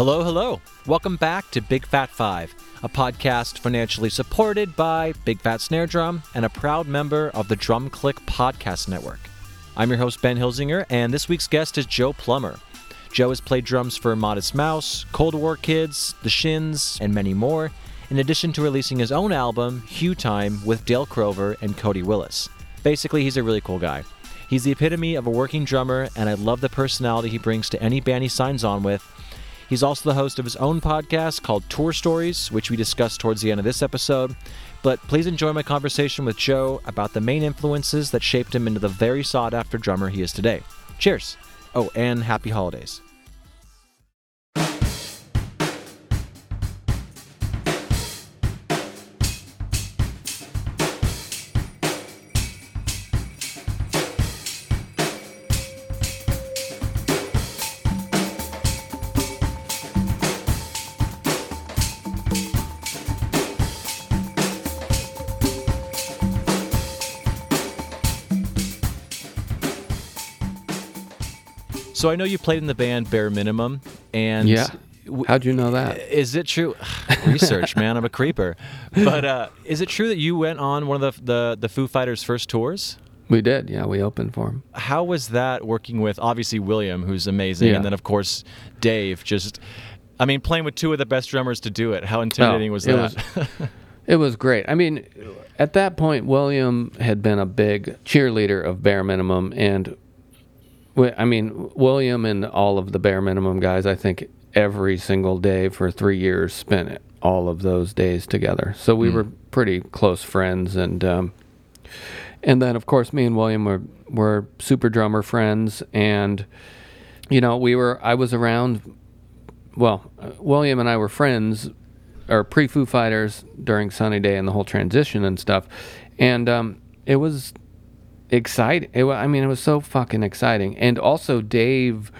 Hello, hello. Welcome back to Big Fat Five, a podcast financially supported by Big Fat Snare Drum and a proud member of the Drum Click Podcast Network. I'm your host, Ben Hilsinger, and this week's guest is Joe Plummer. Joe has played drums for Modest Mouse, Cold War Kids, The Shins, and many more, in addition to releasing his own album, Hugh Time, with Dale Crover and Cody Willis. Basically, he's a really cool guy. He's the epitome of a working drummer, and I love the personality he brings to any band he signs on with He's also the host of his own podcast called Tour Stories, which we discussed towards the end of this episode. But please enjoy my conversation with Joe about the main influences that shaped him into the very sought after drummer he is today. Cheers! Oh, and happy holidays. So I know you played in the band Bare Minimum, and yeah. How'd you know that? Is it true? Research, man. I'm a creeper. But uh, is it true that you went on one of the, the the Foo Fighters' first tours? We did. Yeah, we opened for him. How was that working with obviously William, who's amazing, Yeah. and then of course Dave? Just, I mean, playing with two of the best drummers to do it. How intimidating Oh, was it that? It was great. I mean, at that point, William had been a big cheerleader of bare minimum, and I mean, William and all of the bare minimum guys. I think every single day for three years spent all of those days together. So we were pretty close friends, and um, and then of course me and William were were super drummer friends, and you know we were. I was around. Well, William and I were friends or pre Foo Fighters during Sunny Day and the whole transition and stuff, and um, it was exciting. It, I mean, it was so fucking exciting, and also Dave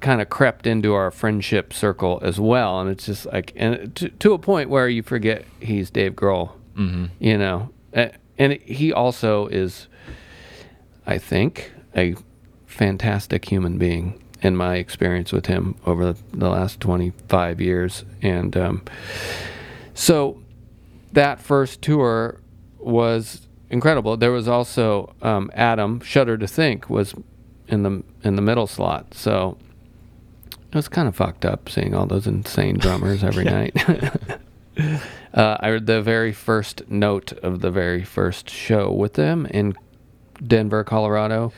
kind of crept into our friendship circle as well, and it's just like and to, to a point where you forget he's Dave Grohl, mm-hmm. you know, and he also is, I think, a fantastic human being in my experience with him over the last 25 years. And um, so that first tour was incredible. There was also um, Adam Shudder to Think was in the in the middle slot. So it was kind of fucked up seeing all those insane drummers every night. uh, I heard the very first note of the very first show with them in Denver, Colorado.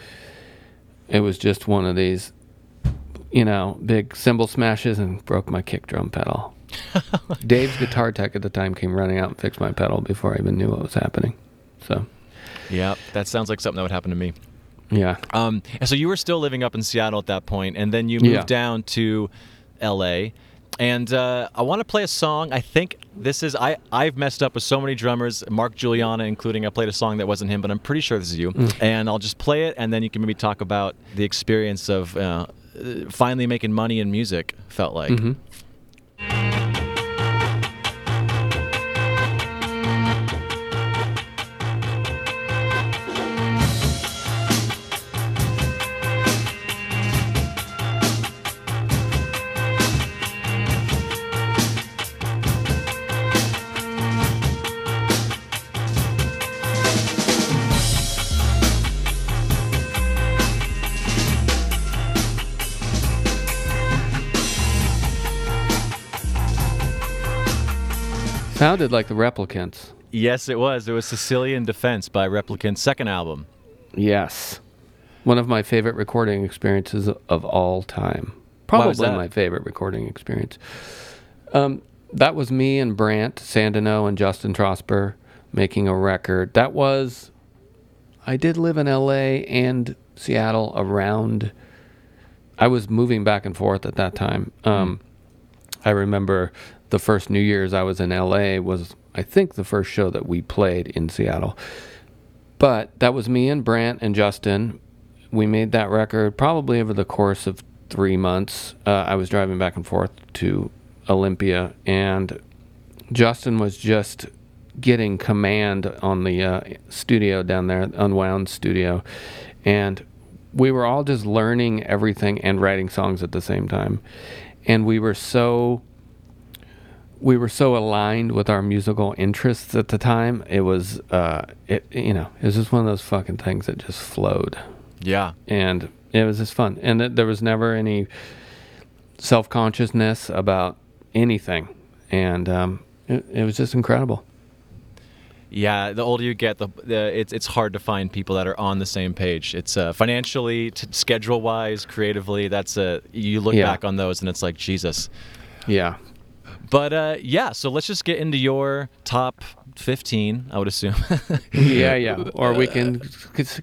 It was just one of these, you know, big cymbal smashes and broke my kick drum pedal. Dave's guitar tech at the time came running out and fixed my pedal before I even knew what was happening. So, yeah, that sounds like something that would happen to me. yeah. Um, and so you were still living up in Seattle at that point, and then you moved Yeah. down to L.A. And uh, I want to play a song. I think this is I. I've messed up with so many drummers, Mark Guiliana including. I played a song that wasn't him, but I'm pretty sure this is you. And I'll just play it, and then you can maybe talk about the experience of uh, finally making money in music. Felt like. Sounded like the Replikants. Yes, it was. It was Sicilian Defense by Replikant's second album. Yes. One of my favorite recording experiences of all time. Probably my favorite recording experience. Um, that was me and Brandt Sandeno and Justin Trosper making a record. That was, I did live in LA and Seattle around, I was moving back and forth at that time. Um, I remember the first New Year's I was in LA was, I think, the first show that we played in Seattle. But that was me and Brant and Justin. We made that record probably over the course of three months. Uh, I was driving back and forth to Olympia, and Justin was just getting command on the uh, studio down there, Unwound Studio, and we were all just learning everything and writing songs at the same time. and we were so we were so aligned with our musical interests at the time. It was, uh, it you know, it was just one of those fucking things that just flowed, Yeah. and it was just fun. And th- there was never any self consciousness about anything, and um, it, it was just incredible. Yeah, the older you get, the, the it's it's hard to find people that are on the same page. It's uh, financially, t- schedule wise, creatively. That's a you look Yeah. back on those and it's like Jesus. Yeah. But uh, yeah, so let's just get into your top fifteen. I would assume, yeah, yeah. Or we can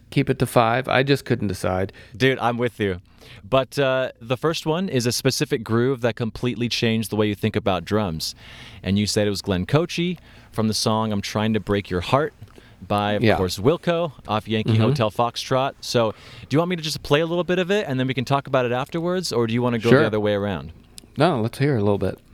keep it to five. I just couldn't decide. dude. I'm with you. But uh, the first one is a specific groove that completely changed the way you think about drums, and you said it was Glenn Kotche from the song "I'm Trying to Break Your Heart." By of Yeah. course Wilco off Yankee Mhm. Hotel Foxtrot. So, do you want me to just play a little bit of it and then we can talk about it afterwards, or do you want to go Sure. the other way around? No, let's hear a little bit.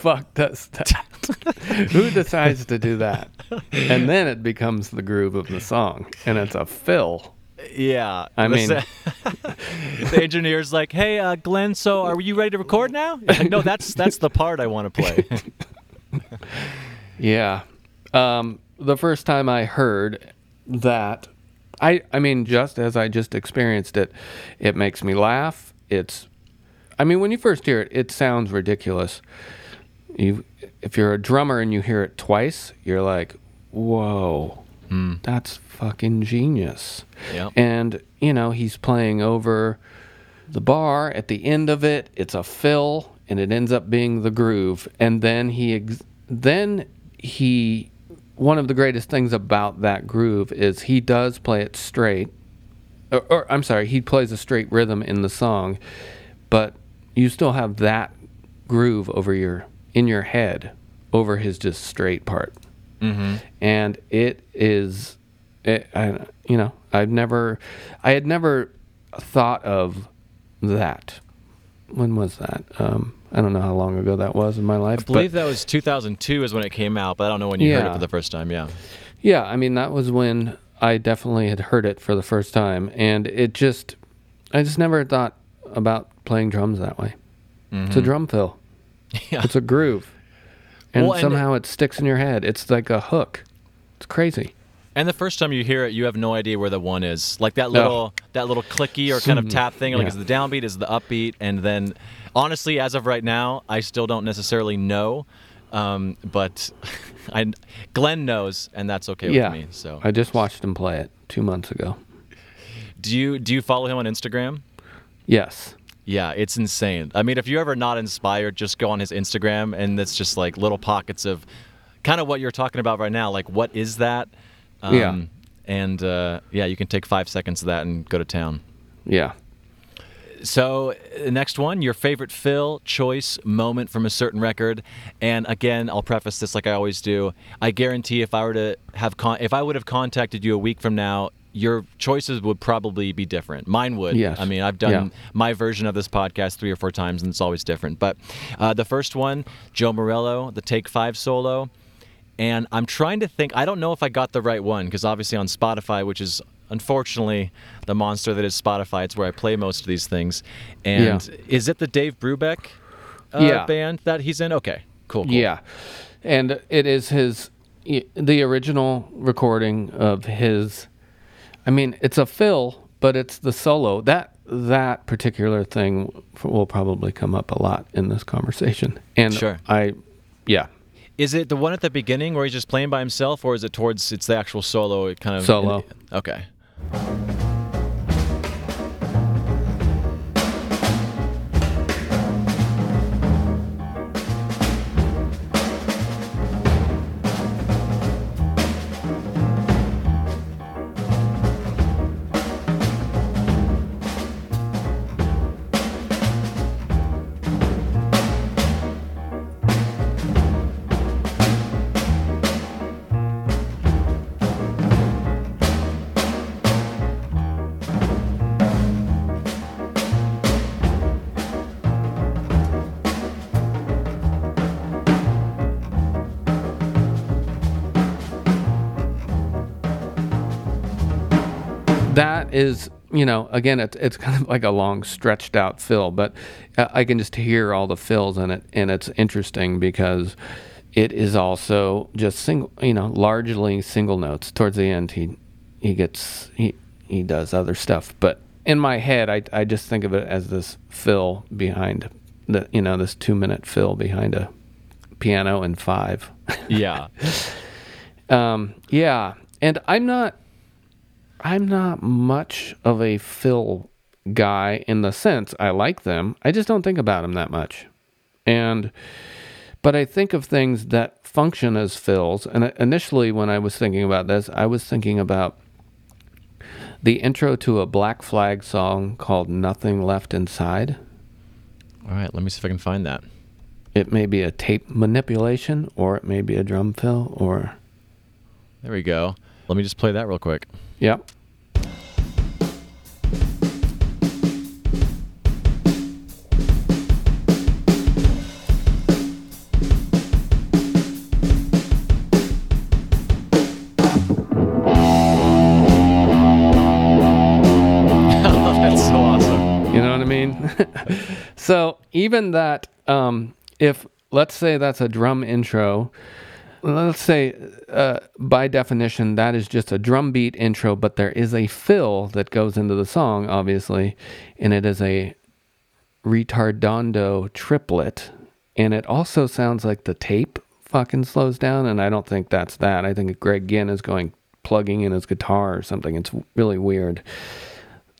Fuck does that? Who decides to do that? And then it becomes the groove of the song, and it's a fill. Yeah. I the mean- sa- the engineer's like, "Hey, uh, Glenn, so are you ready to record now?" Like, no, that's that's the part I want to play. Yeah. Um, the first time I heard that, I I mean, just as I just experienced it, it makes me laugh. It's, I mean, when you first hear it, it sounds ridiculous. You, if you're a drummer and you hear it twice, you're like, whoa, hmm. that's fucking genius. Yep. And you know, he's playing over the bar at the end of it. It's a fill, and it ends up being the groove. And then he, ex- then he, one of the greatest things about that groove is he does play it straight. Or, or I'm sorry, he plays a straight rhythm in the song, but you still have that groove over your in your head over his just straight part mm-hmm. and it is it, I, you know i've never i had never thought of that when was that um i don't know how long ago that was in my life I believe that was 2002 is when it came out, but I don't know when you heard it for the first time. Yeah. yeah i mean that was when i definitely had heard it for the first time and it just i just never thought about playing drums that way it's a drum fill Yeah. it's a groove and Well, and- somehow it sticks in your head it's like a hook it's crazy And the first time you hear it, you have no idea where the one is. Like that little that little clicky or kind of tap thing. Like Yeah. is the downbeat, is the upbeat, and then honestly, as of right now, I still don't necessarily know. Um, but I, Glenn knows, and that's okay yeah with me. So, i just watched him play it two months ago do you do you follow him on Instagram? yes Yeah, it's insane. I mean, if you're ever not inspired, just go on his Instagram, and it's just like little pockets of kind of what you're talking about right now. Like, what is that? Um, Yeah. And uh, yeah, you can take five seconds of that and go to town. yeah So, uh, next one, your favorite fill, choice, moment from a certain record. And again, I'll preface this like I always do. I guarantee if I were to have con- if I would have contacted you a week from now, your choices would probably be different. Mine would. Yes. I mean, I've done Yeah. my version of this podcast three or four times, and it's always different. But uh, the first one, Joe Morello, the Take Five solo. And I'm trying to think, I don't know if I got the right one, because obviously on Spotify, which is unfortunately the monster that is Spotify, it's where I play most of these things. And is it the Dave Brubeck uh, Yeah. band that he's in? Okay, cool. cool. Yeah. and it is his the original recording of his. I mean, it's a fill, but it's the solo that that particular thing will probably come up a lot in this conversation. And Sure. I, yeah, Is it the one at the beginning where he's just playing by himself, or is it towards it's the actual solo? It kind of Solo. okay. That is you know again it's it's kind of like a long stretched out fill but i can just hear all the fills in it and it's interesting because it is also just single you know largely single notes towards the end he he gets he he does other stuff but in my head i i just think of it as this fill behind the you know this 2 minute fill behind a piano in 5 Yeah. um, yeah, and I'm not, I'm not much of a fill guy in the sense I like them. I just don't think about them that much, and but I think of things that function as fills. And uh, initially, when I was thinking about this, I was thinking about the intro to a Black Flag song called "Nothing Left Inside." All right. Let me see if I can find that. It may be a tape manipulation, or it may be a drum fill, or There we go. Let me just play that real quick. Yep. That's so awesome. You know what I mean? so even that, um, if let's say that's a drum intro, let's say uh, by definition that is just a drum beat intro, but there is a fill that goes into the song, obviously, and it is a retardando triplet, and it also sounds like the tape fucking slows down, and I don't think that's that. I think Greg Ginn is going plugging in his guitar or something. It's really weird.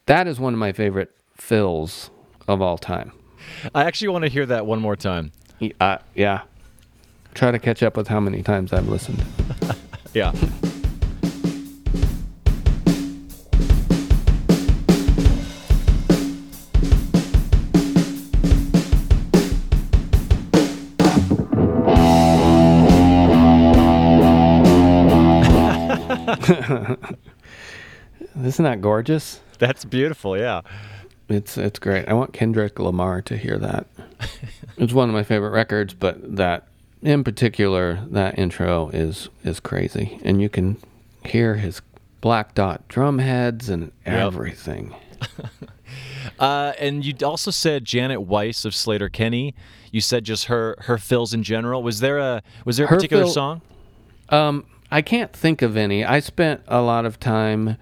That is one of my favorite fills of all time. I actually want to hear that one more time. Uh, yeah. Try to catch up with how many times I've listened. Yeah. Isn't that gorgeous? That's beautiful. Yeah. It's it's great. I want Kendrick Lamar to hear that. it's one of my favorite records, but that in particular, that intro is is crazy, and you can hear his black dot drum heads and everything. Uh, and you also said Janet Weiss of Sleater-Kinney. You said just her her fills in general. Was there a was there a Her particular fill- song? Um, I can't think of any. I spent a lot of time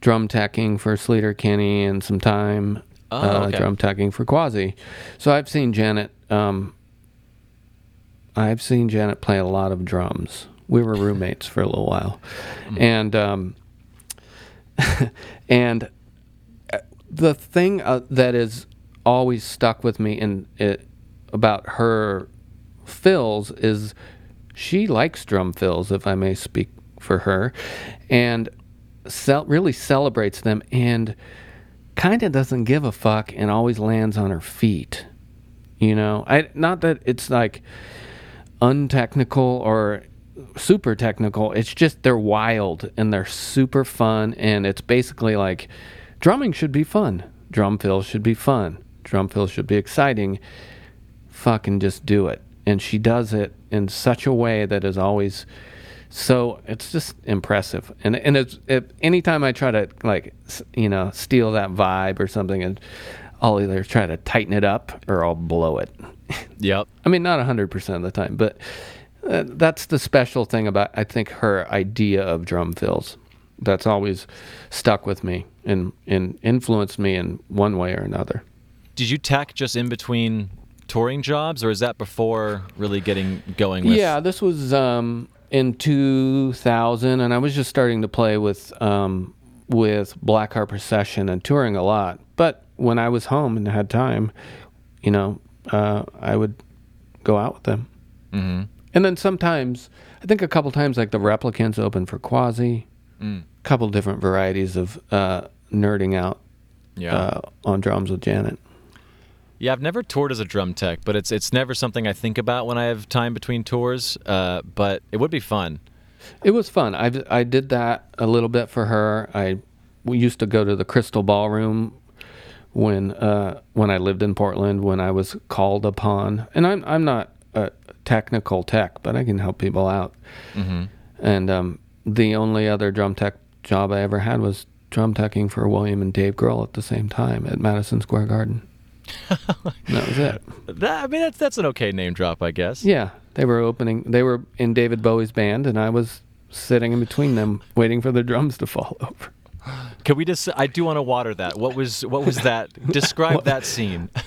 drum tacking for Sleater-Kinney and some time Oh, uh, okay. drum tacking for Quasi. So I've seen Janet. Um, I've seen Janet play a lot of drums. We were roommates for a little while, and um, and uh, the thing uh, that is always stuck with me in it about her fills is she likes drum fills, if I may speak for her, and cel- really celebrates them and kind of doesn't give a fuck and always lands on her feet. You know, I not that it's like untechnical or super technical. It's just they're wild and they're super fun and it's basically like drumming should be fun. Drum fills should be fun. Drum fills should be exciting. Fucking just do it. And she does it in such a way that is always so it's just impressive. And and it's it, anytime I try to like you know steal that vibe or something and I'll either try to tighten it up or I'll blow it. Yep. I mean, not 100% of the time, but Uh, that's the special thing about I think her idea of drum fills. That's always stuck with me and and influenced me in one way or another. Did you tech just in between touring jobs, or is that before really getting going? With... Yeah, this was um, in 2000, and I was just starting to play with um, with Blackheart Procession and touring a lot. But when I was home and had time, you know, uh, I would go out with them. Mm-hmm. And then sometimes, I think a couple times, like the Replikants open for Quasi, a Mm. couple different varieties of uh, nerding out Yeah. uh, on drums with Janet. Yeah, I've never toured as a drum tech, but it's it's never something I think about when I have time between tours. Uh, but it would be fun. It was fun. I, I did that a little bit for her. I we used to go to the Crystal Ballroom when uh, when I lived in Portland when I was called upon. And I'm I'm not a technical tech, but I can help people out. Mm-hmm. And um, the only other drum tech job I ever had was drum teching for William and Dave Grohl at the same time at Madison Square Garden. That was it. That, I mean, that's that's an okay name drop, I guess. Yeah, they were opening. They were in David Bowie's band, and I was sitting in between them, waiting for the drums to fall over. Can we just? I do want to water that. What was what was that? Describe that scene.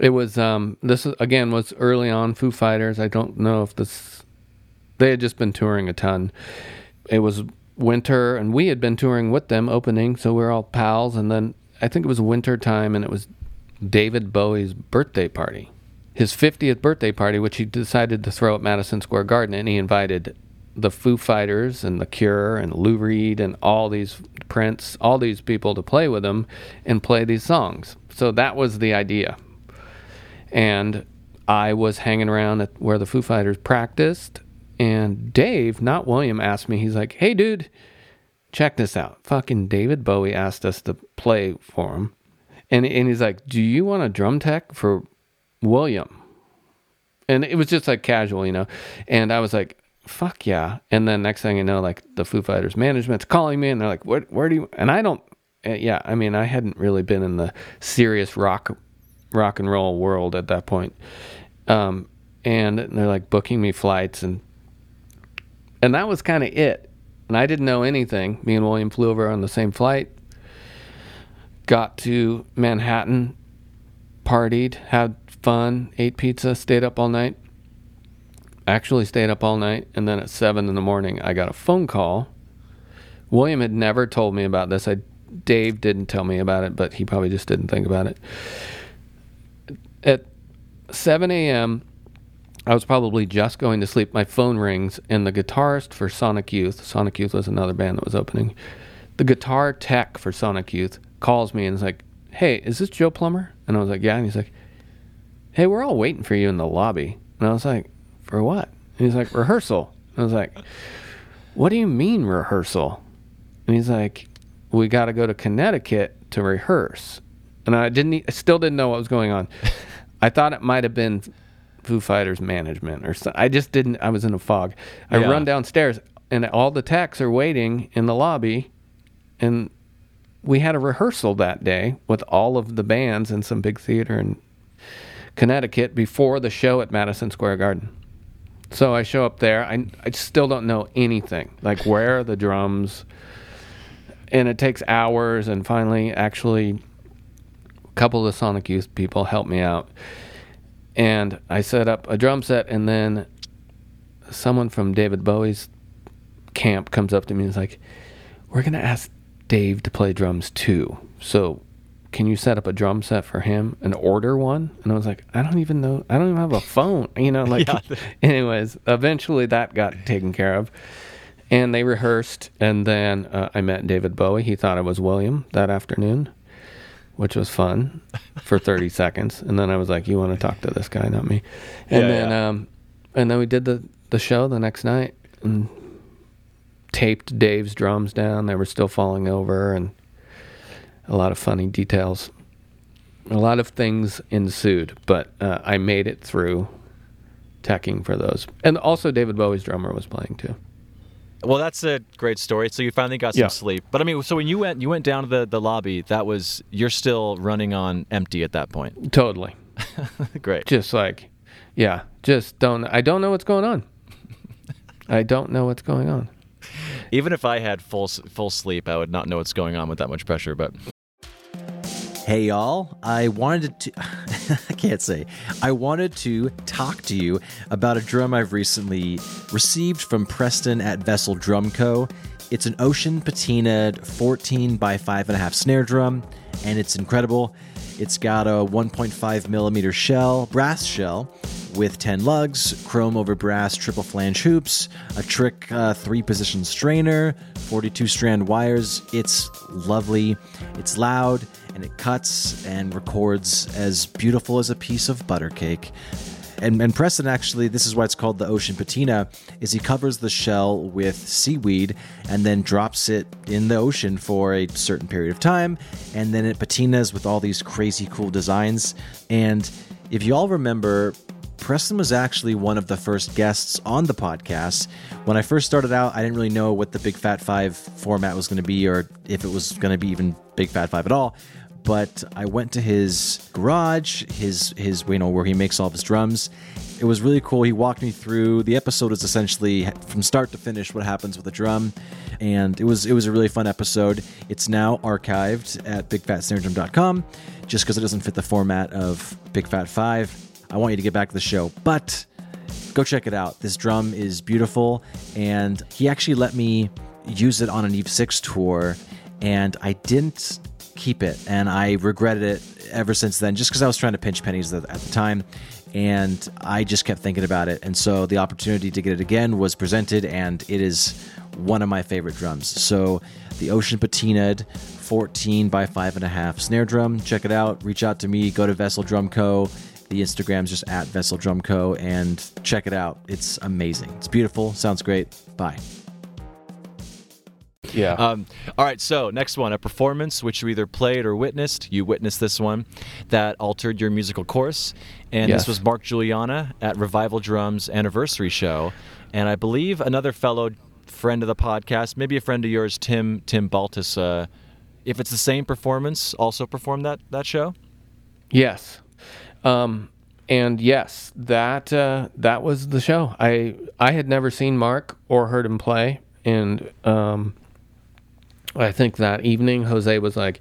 It was um this is- again was early on Foo Fighters. I don't know if this they had just been touring a ton. It was winter and we had been touring with them opening, so we are all pals and then I think it was winter time and it was David Bowie's birthday party. His 50th birthday party which he decided to throw at Madison Square Garden and he invited the Foo Fighters and The Cure and Lou Reed and all these Prince, all these people to play with him and play these songs. So that was the idea and I was hanging around at where the Foo Fighters practiced, and Dave, not William, asked me. He's like, "Hey, dude, check this out. Fucking David Bowie asked us to play for him, and and he's like, do you want a drum tech for William?" And it was just like casual, you know. And I was like, "Fuck yeah!" And then next thing you know, like the Foo Fighters management's calling me, and they're like, "What? Where do you?" And I don't. uh, Yeah, I mean, I hadn't really been in the serious rock rock and roll world at that point. Um, and they're like booking me flights and and that was kind of it. And I didn't know anything. Me and William flew over on the same flight. Got to Manhattan, partied, had fun, ate pizza, stayed up all night. Actually stayed up all night and then at 7 in the morning I got a phone call. William had never told me about this. I Dave didn't tell me about it, but he probably just didn't think about it at 7 a.m., I was probably just going to sleep. My phone rings, and the guitarist for Sonic Youth, Sonic Youth was another band that was opening. The guitar tech for Sonic Youth calls me and is like, Hey, is this Joe Plummer? And I was like, Yeah. And he's like, Hey, we're all waiting for you in the lobby. And I was like, For what? And he's like, Rehearsal. I was like, What do you mean, rehearsal? And he's like, We got to go to Connecticut to rehearse. And I didn't, I still didn't know what was going on. I thought it might have been Foo Fighters management or something. I just didn't. I was in a fog. I Yeah. run downstairs and all the techs are waiting in the lobby, and we had a rehearsal that day with all of the bands in some big theater in Connecticut before the show at Madison Square Garden. So I show up there. I I still don't know anything. Like where are the drums? And it takes hours. And finally, actually, a couple of Sonic Youth people helped me out. And I set up a drum set, and then someone from David Bowie's camp comes up to me and is like, We're going to ask Dave to play drums too. So can you set up a drum set for him and order one? And I was like, I don't even know. I don't even have a phone. You know, like, Yeah. anyways, eventually that got taken care of. And they rehearsed, and then uh, I met David Bowie. He thought I was William that afternoon, which was fun for 30 seconds. And then I was like, "You want to talk to this guy, not me?" And Yeah, then, yeah. um, and then we did the the show the next night and taped Dave's drums down. They were still falling over, and a lot of funny details. A lot of things ensued, but uh, I made it through teching for those. And also, David Bowie's drummer was playing too. Well, that's a great story. So you finally got some Yeah. sleep. But I mean, so when you went you went down to the, the lobby, that was you're still running on empty at that point. Totally. great. Just like, yeah, just don't. I don't know what's going on. I don't know what's going on. Even if I had full full sleep, I would not know what's going on with that much pressure. But Hey y'all, I wanted to I can't say. I wanted to talk to you about a drum I've recently received from Preston at Vessel Drum Co. It's an ocean patinaed 14 by 5.5 snare drum, and it's incredible. It's got a 1.5 millimeter shell, brass shell, with 10 lugs, chrome over brass triple flange hoops, a trick uh, three position strainer, 42 strand wires. It's lovely, it's loud, and it cuts and records as beautiful as a piece of butter cake. And, and Preston actually, this is why it's called the ocean patina, is he covers the shell with seaweed and then drops it in the ocean for a certain period of time, and then it patinas with all these crazy cool designs. And if you all remember, Preston was actually one of the first guests on the podcast. When I first started out, I didn't really know what the Big Fat Five format was going to be, or if it was going to be even Big Fat Five at all but I went to his garage, his his you know where he makes all of his drums. It was really cool. He walked me through. The episode is essentially from start to finish what happens with a drum, and it was it was a really fun episode. It's now archived at bigfatsnaredrum.com, just because it doesn't fit the format of Big Fat Five. I want you to get back to the show, but go check it out. This drum is beautiful, and he actually let me use it on an Eve Six tour, and I didn't keep it, and I regretted it ever since then, just because I was trying to pinch pennies at, the time, and I just kept thinking about it, and so the opportunity to get it again was presented, and it is one of my favorite drums. So the Ocean Patinaed 14 by five and a half snare drum. Check it out. Reach out to me. Go to Vessel Drum Co. The Instagram's just at Vessel Drum Co. and check it out. It's amazing. It's beautiful. Sounds great. Bye. Yeah. Um, all right, so next one, a performance which you either played or witnessed. You witnessed this one that altered your musical course, and Yes. this was Mark Guiliana at Revival Drums anniversary show, and I believe another fellow friend of the podcast, maybe a friend of yours, Tim Tim Baltus. Uh, if it's the same performance, also performed that that show. Yes. Um, and yes, that uh, that was the show. I I had never seen Mark or heard him play, and um, I think that evening Jose was like,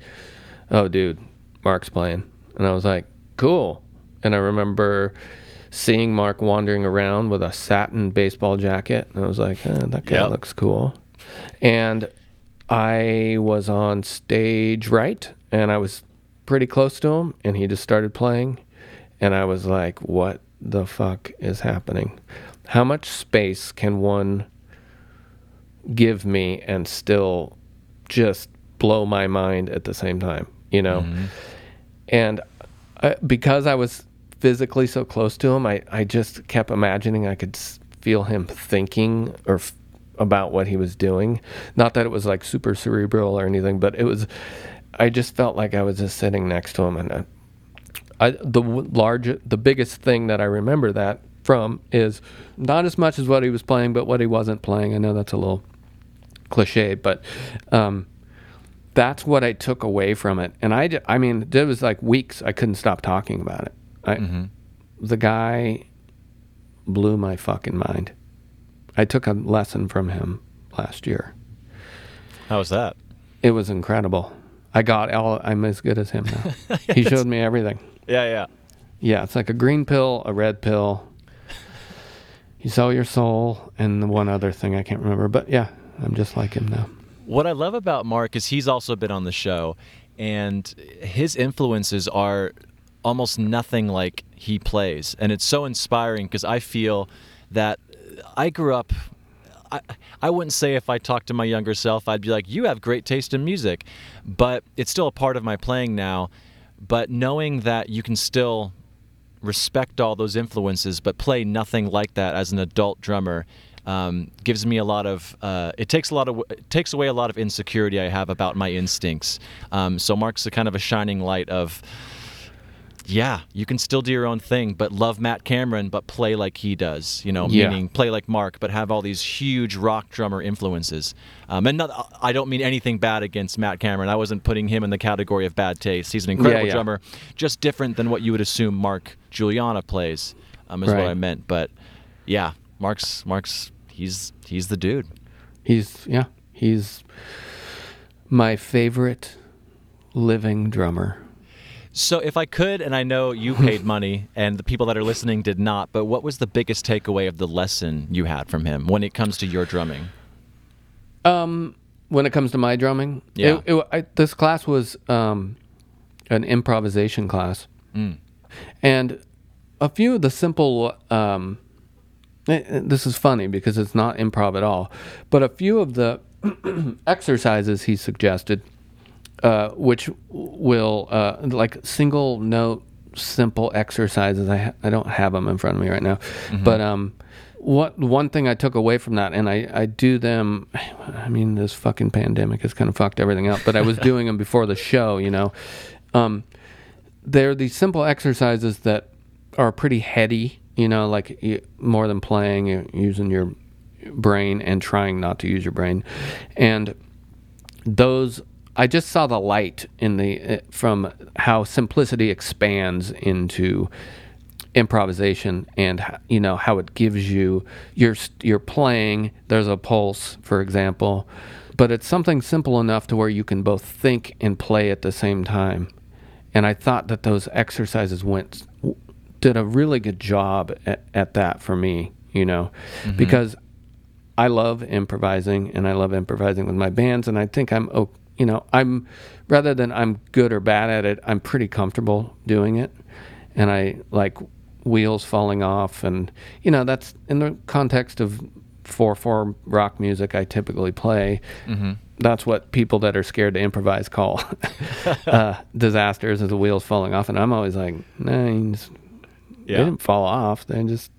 "Oh, dude, Mark's playing," and I was like, "Cool." And I remember seeing Mark wandering around with a satin baseball jacket, and I was like, eh, "That guy Yep. looks cool." And I was on stage right, and I was pretty close to him, and he just started playing, and I was like, "What the fuck is happening? How much space can one give me and still just blow my mind at the same time?" You know, mm-hmm. and I, because I was physically so close to him, I, I just kept imagining I could feel him thinking or f- about what he was doing. Not that it was like super cerebral or anything, but it was. I just felt like I was just sitting next to him, and uh, I, the large, the biggest thing that I remember that from is not as much as what he was playing, but what he wasn't playing. I know that's a little cliche, but um, that's what I took away from it. And I, I mean, there was like weeks I couldn't stop talking about it. I, The guy blew my fucking mind. I took a lesson from him last year. How was that? It was incredible. I got all. I'm as good as him now. he showed me everything. Yeah, yeah. Yeah, it's like a green pill, a red pill. You sell your soul, and the one other thing I can't remember. But yeah, I'm just like him now. What I love about Mark is he's also been on the show, and his influences are almost nothing like he plays, and it's so inspiring because I feel that I grew up. I, I wouldn't say if I talked to my younger self, I'd be like, "You have great taste in music," but it's still a part of my playing now. But knowing that you can still respect all those influences, but play nothing like that as an adult drummer, um, gives me a lot of. Uh, it takes a lot of. It takes away a lot of insecurity I have about my instincts. Um, so Mark's a kind of a shining light of. Yeah, you can still do your own thing, but love Matt Cameron, but play like he does. You know, Yeah. meaning play like Mark, but have all these huge rock drummer influences. Um, and not, I don't mean anything bad against Matt Cameron. I wasn't putting him in the category of bad taste. He's an incredible yeah. drummer, just different than what you would assume Mark Guiliana plays. Um, is what I meant. But yeah, Mark's Mark's he's he's the dude. He's yeah, he's my favorite living drummer. So if I could, and I know you paid money, and the people that are listening did not, but what was the biggest takeaway of the lesson you had from him when it comes to your drumming? Um, when it comes to my drumming, Yeah. it, it, I, this class was um, an improvisation class, Mm. and a few of the simple. Um, eh, eh, this is funny because it's not improv at all, but a few of the exercises he suggested, uh, which will uh, like single note simple exercises. I ha- I don't have them in front of me right now, but um, what one thing I took away from that, and I I do them. I mean, this fucking pandemic has kind of fucked everything up, but I was doing them before the show, you know. Um, they're these simple exercises that are pretty heady, you know, like you, more than playing, you're using your brain and trying not to use your brain. And those, I just saw the light in the, uh, from how simplicity expands into improvisation and you know how it gives you you're you're playing there's a pulse for example but it's something simple enough to where you can both think and play at the same time. And I thought that those exercises went did a really good job at, at that for me, you know, because I love improvising and I love improvising with my bands, and I think I'm, oh, you know, I'm rather than I'm good or bad at it, I'm pretty comfortable doing it, and I like wheels falling off, and you know that's in the context of four four rock music I typically play. That's what people that are scared to improvise call uh, disasters, is the wheels falling off, and I'm always like, nah, you just- they didn't fall off. They just,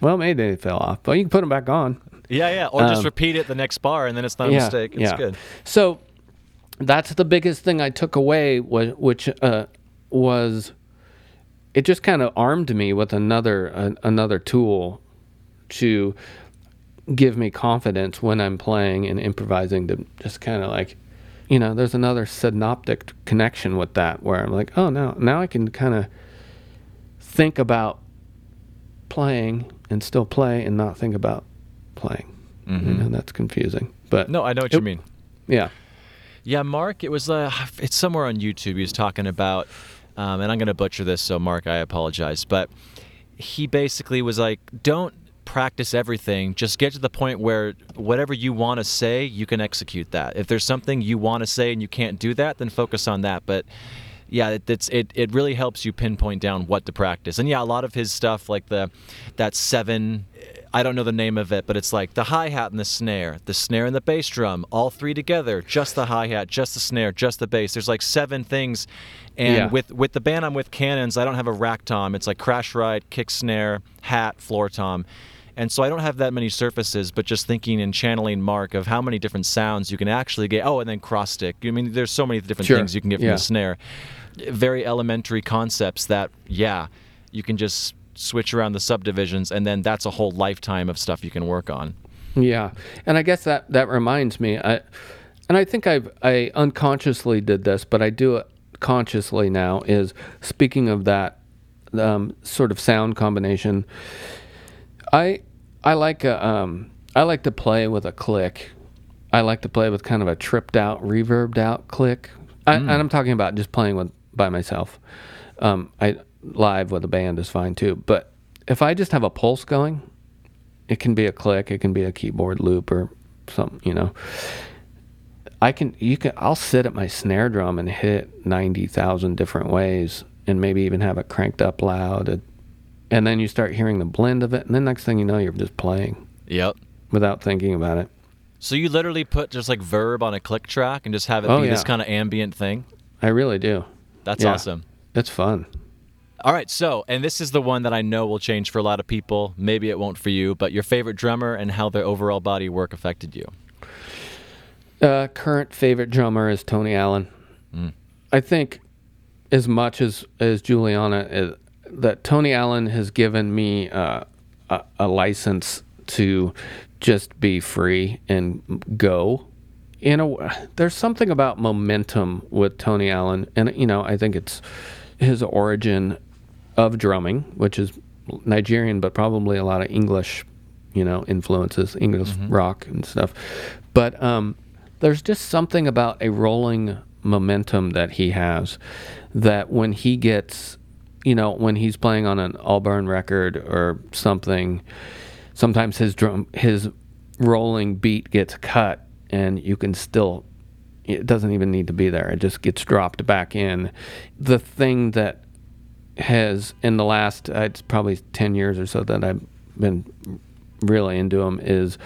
well, maybe they fell off, but you can put them back on. Yeah, yeah. Or just Um, repeat it the next bar, and then it's not a yeah, mistake. It's yeah. good. So that's the biggest thing I took away, which uh, was it just kind of armed me with another uh, another tool to give me confidence when I'm playing and improvising to just kind of like you know there's another synaptic connection with that where I'm like oh no now I can kind of think about playing and still play and not think about playing. You know that's confusing but No, I know what It- you mean. yeah Yeah, Mark. It was uh, it's somewhere on YouTube. He was talking about, um, and I'm going to butcher this, so Mark, I apologize. But he basically was like, don't practice everything. Just get to the point where whatever you want to say, you can execute that. If there's something you want to say and you can't do that, then focus on that. But yeah, it, it's it, it really helps you pinpoint down what to practice. And yeah, a lot of his stuff like the that seven I don't know the name of it, but it's like the hi hat and the snare, the snare and the bass drum, all three together, just the hi hat, just the snare, just the bass. There's like seven things. And Yeah. with with the band I'm with Cannons, I don't have a rack tom. It's like crash ride, kick snare, hat, floor tom. And so I don't have that many surfaces, but just thinking and channeling Mark of how many different sounds you can actually get. Oh, and then cross stick. I mean, there's so many different Sure. things you can get from Yeah. the snare. Very elementary concepts that, yeah, you can just switch around the subdivisions, and then that's a whole lifetime of stuff you can work on. Yeah, and I guess that that reminds me. I and I think I've I unconsciously did this, but I do it consciously now. Is speaking of that um, sort of sound combination. I I like a, um I like to play with a click. I like to play with kind of a tripped out, reverbed out click. I, And I'm talking about just playing with by myself. Um, I live with a band is fine too. But if I just have a pulse going, it can be a click, it can be a keyboard loop or something, you know. I can you can I'll sit at my snare drum and hit 90,000 different ways and maybe even have it cranked up loud and, and then you start hearing the blend of it and then next thing you know you're just playing Yep. without thinking about it. So you literally put just like verb on a click track and just have it Oh, be this kind of ambient thing. I really do. That's Yeah. awesome. It's fun. All right, so and this is the one that I know will change for a lot of people. Maybe it won't for you, but your favorite drummer and how their overall body work affected you. Uh, current favorite drummer is Tony Allen. I think as much as as Guiliana is, that Tony Allen has given me uh, a, a license to just be free and go. You know, there's something about momentum with Tony Allen, and you know, I think it's his origin of drumming, which is Nigerian, but probably a lot of English you know, influences, English rock and stuff. But um, there's just something about a rolling momentum that he has that when he gets, you know, when he's playing on an Auburn record or something, sometimes his drum, his rolling beat gets cut and you can still it doesn't even need to be there. It just gets dropped back in. The thing that has in the last uh, it's probably 10 years or so that I've been really into him is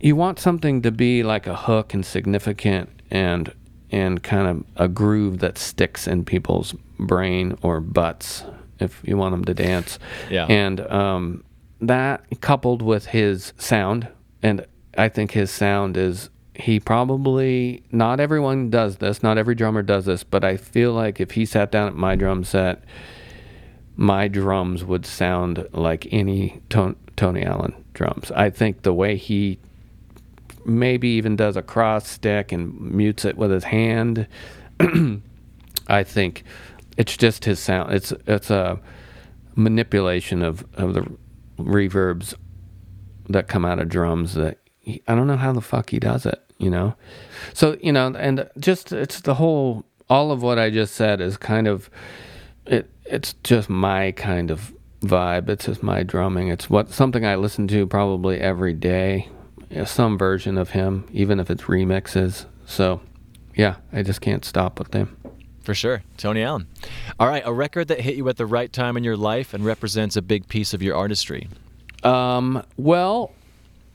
you want something to be like a hook and significant and and kind of a groove that sticks in people's brain or butts if you want them to dance. Yeah. And um, that coupled with his sound and I think his sound is he probably not everyone does this, not every drummer does this, but I feel like if he sat down at my drum set, my drums would sound like any Ton- Tony Allen drums. I think the way he maybe even does a cross stick and mutes it with his hand, I think it's just his sound. It's it's a manipulation of of the reverbs that come out of drums that he, I don't know how the fuck he does it, you know. So you know, and just it's the whole all of what I just said is kind of it. It's just my kind of vibe. It's just my drumming. It's what something I listen to probably every day, some version of him, even if it's remixes. So yeah, I just can't stop with him. For sure. Tony Allen. All right. A record that hit you at the right time in your life and represents a big piece of your artistry. Um, well,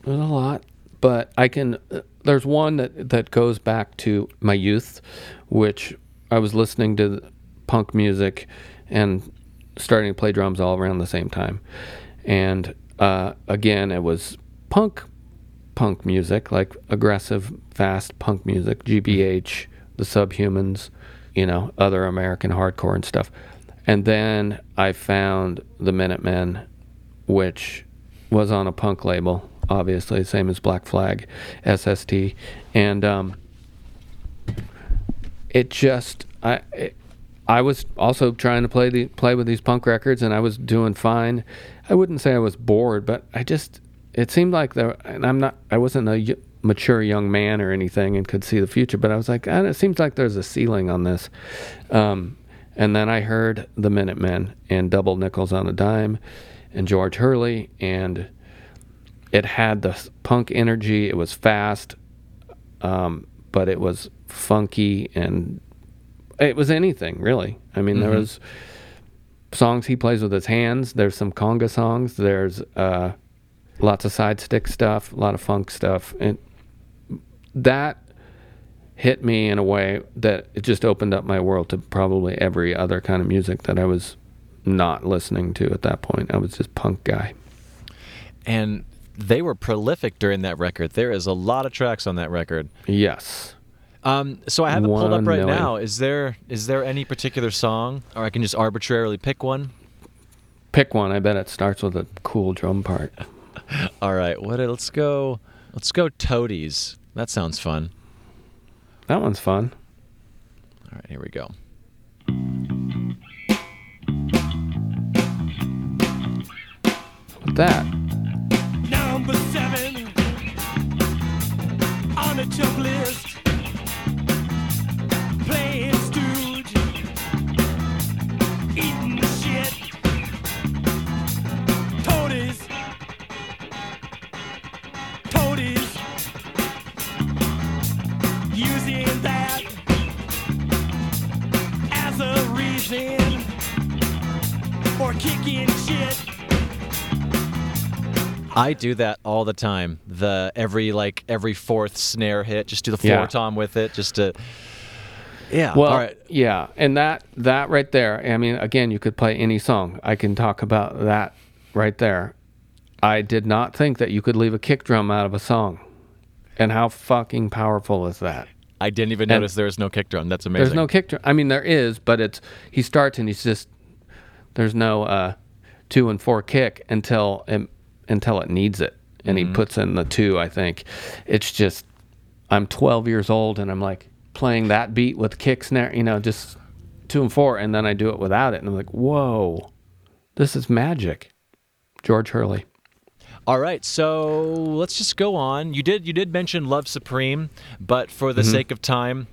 there's a lot, but I can. Uh, there's one that that goes back to my youth, which I was listening to punk music and starting to play drums all around the same time, and uh, again, it was punk, punk music like aggressive, fast punk music, GBH, the Subhumans, you know, other American hardcore and stuff, and then I found the Minutemen, which was on a punk label, obviously, same as Black Flag, SST, and um, it just I it, I was also trying to play the play with these punk records, and I was doing fine. I wouldn't say I was bored, but I just it seemed like there, and I'm not I wasn't a mature young man or anything and could see the future, but I was like, ah, it seems like there's a ceiling on this. Um, and then I heard the Minutemen and Double Nickels on a Dime and George Hurley, and it had the punk energy. It was fast, um, but it was funky and it was anything really. I mean, there was songs he plays with his hands. There's some conga songs. There's uh, lots of side stick stuff, a lot of funk stuff, and that hit me in a way that it just opened up my world to probably every other kind of music that I was not listening to at that point. I was just punk guy. And they were prolific during that record. There is a lot of tracks on that record. Yes. Um, so I have it pulled up right million. now. Is there is there any particular song, or I can just arbitrarily pick one? Pick one. I bet it starts with a cool drum part. All right, what? Let's go. Let's go. Toadies. That sounds fun. That one's fun. All right, here we go. With that. Number seven on the jump list. A reason for kicking shit. I do that all the time. The every like every fourth snare hit, just do the Yeah. floor tom with it, just to. Yeah. Well, all right. yeah, and that that right there. I mean, again, you could play any song. I can talk about that right there. I did not think that you could leave a kick drum out of a song, and how fucking powerful is that? I didn't even and- notice there was no kick drum. That's amazing. There's no kick drum. I mean, there is, but it's he starts and he's just there's no uh, two and four kick until it, until it needs it, and he puts in the two. I think it's just I'm 12 years old and I'm like playing that beat with kick snare, you know, just two and four, and then I do it without it, and I'm like, whoa, this is magic. George Hurley. All right, so let's just go on. You did you did mention Love Supreme, but for the sake of time,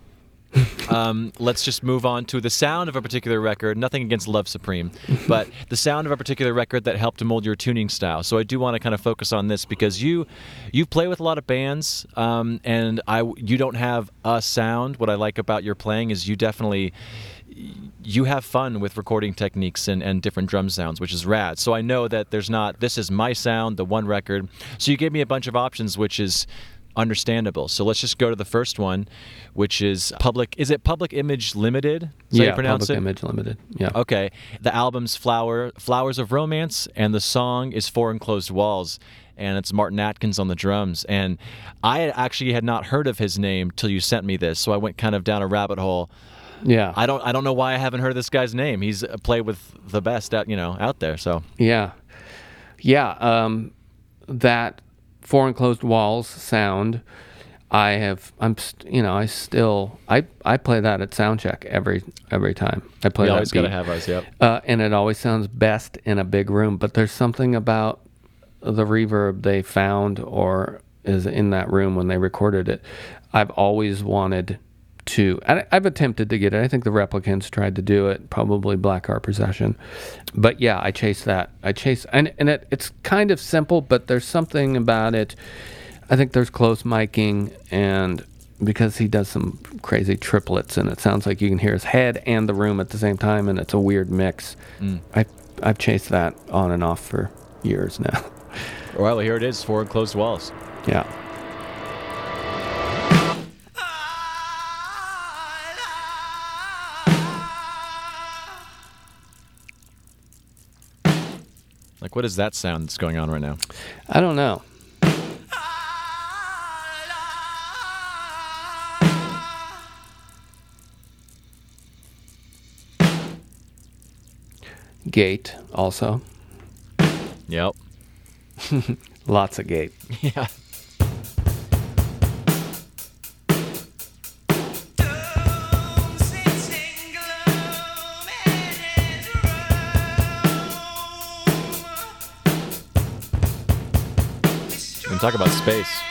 um, let's just move on to the sound of a particular record. Nothing against Love Supreme, but the sound of a particular record that helped to mold your tuning style. So I do want to kind of focus on this because you you play with a lot of bands, um, and I you don't have a sound. What I like about your playing is you definitely you have fun with recording techniques and, and different drum sounds, which is rad. So I know that there's not this is my sound, the one record. So you gave me a bunch of options, which is understandable. So let's just go to the first one, which is public. Is it Public Image Limited? Is yeah, you Public it? Image Limited. Yeah. Okay. The album's Flower Flowers of Romance and the song is Four Enclosed Walls and it's Martin Atkins on the drums and I actually had not heard of his name till you sent me this so I went kind of down a rabbit hole. Yeah. I don't I don't know why I haven't heard this guy's name. He's uh, played with the best out, you know, out there. So Yeah. Yeah. Um, that four enclosed walls sound, I have, I'm, st- you know, I still, I, I play that at soundcheck every, every time I play that always got to have us, yep. Uh, and it always sounds best in a big room, but there's something about the reverb they found or is in that room when they recorded it. I've always wanted to, I- I've attempted to get it. I think the Replikants tried to do it, probably Black Heart Procession, But yeah, I chase that. I chase, and, and it, it's kind of simple, but there's something about it. I think there's close miking and because he does some crazy triplets and it sounds like you can hear his head and the room at the same time and it's a weird mix. Mm. I I've chased that on and off for years now. Well, here it is, Four Enclosed Walls. yeah. Like what is that sound that's going on right now? I don't know. Gate also. Yep. Lots of gate. Yeah. Talk about space.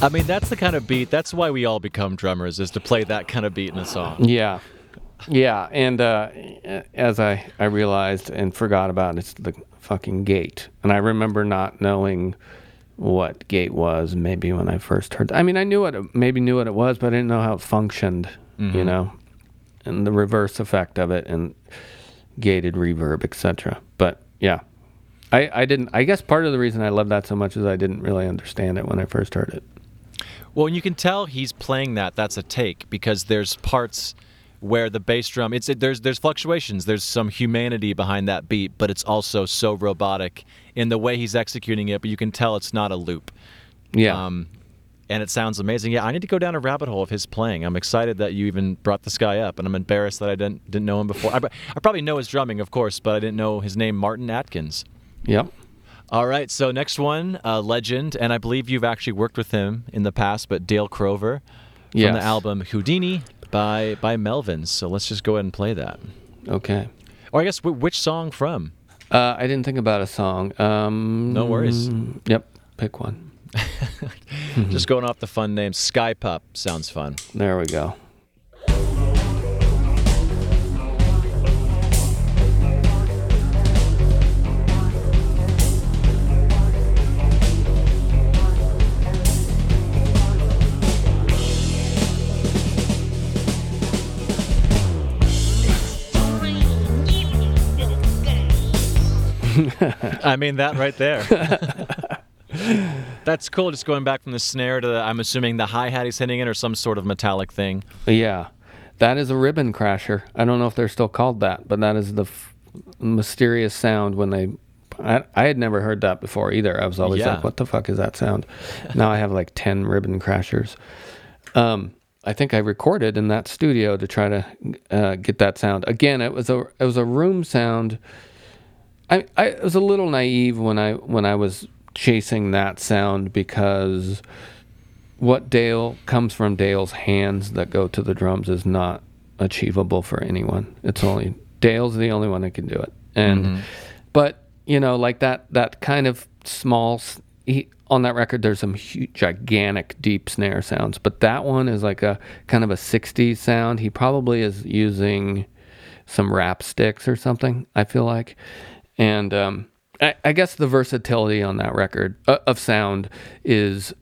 I mean, that's the kind of beat. That's why we all become drummers, is to play that kind of beat in a song. Yeah, yeah, and uh, as I I realized and forgot about, it's the fucking gate, and I remember not knowing what gate was. Maybe when I first heard, I mean, I knew what it, maybe knew what it was, but I didn't know how it functioned. You know, and the reverse effect of it, and gated reverb, etc. But yeah. I, I didn't I guess part of the reason I love that so much is I didn't really understand it when I first heard it. Well, and you can tell he's playing that. That's a take because there's parts where the bass drum. It's it, there's there's fluctuations. There's some humanity behind that beat, but it's also so robotic in the way he's executing it. But you can tell it's not a loop. Yeah. Um, and it sounds amazing. Yeah, I need to go down a rabbit hole of his playing. I'm excited that you even brought this guy up, and I'm embarrassed that I didn't didn't know him before. I, I probably know his drumming, of course, but I didn't know his name, Martin Atkins. yep. All right, so next one, uh, legend, and I believe you've actually worked with him in the past, but Dale Crover from Yes. the album Houdini by by Melvins. So let's just go ahead and play that. Okay. Or I guess wh- which song from? Uh, I didn't think about a song. Um, No worries. Yep, pick one. Just going off the fun name. Sky Pup sounds fun. There we go. I mean that right there. That's cool. Just going back from the snare to the, I'm assuming the hi hat he's hitting it or some sort of metallic thing. Yeah, that is a ribbon crasher. I don't know if they're still called that, but that is the f- mysterious sound when they. I, I had never heard that before either. I was always Yeah. like, "What the fuck is that sound?" now I have like ten ribbon crashers. Um, I think I recorded in that studio to try to uh, get that sound. Again, it was a it was a room sound. I I was a little naive when I when I was chasing that sound because what Dale comes from Dale's hands that go to the drums is not achievable for anyone. It's only Dale's the only one that can do it. And mm-hmm. but you know, like that that kind of small he, on that record there's some huge, gigantic deep snare sounds, but that one is like a kind of a 60s sound. He probably is using some rap sticks or something, I feel like. And um I, I guess the versatility on that record uh, of sound is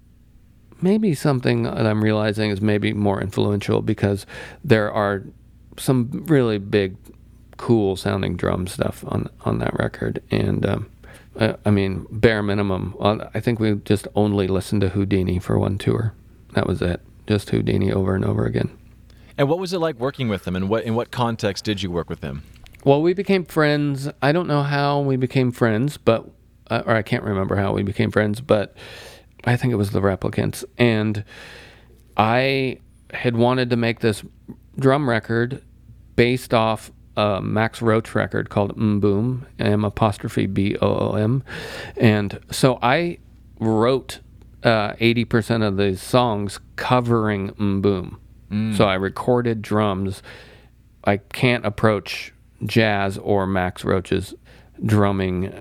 maybe something that I'm realizing is maybe more influential because there are some really big, cool sounding drum stuff on on that record, and um, I, I mean, bare minimum. uh, I think we just only listened to Houdini for one tour. That was it, just Houdini over and over again. And what was it like working with him? And what in what context did you work with him? Well, we became friends. I don't know how we became friends, but uh, or I can't remember how we became friends, but I think it was the Replikants. And I had wanted to make this drum record based off a Max Roach record called M'Boom, M apostrophe B O O M, and so I wrote uh, eighty percent of the songs covering M'Boom. So I recorded drums. I can't approach jazz or Max Roach's drumming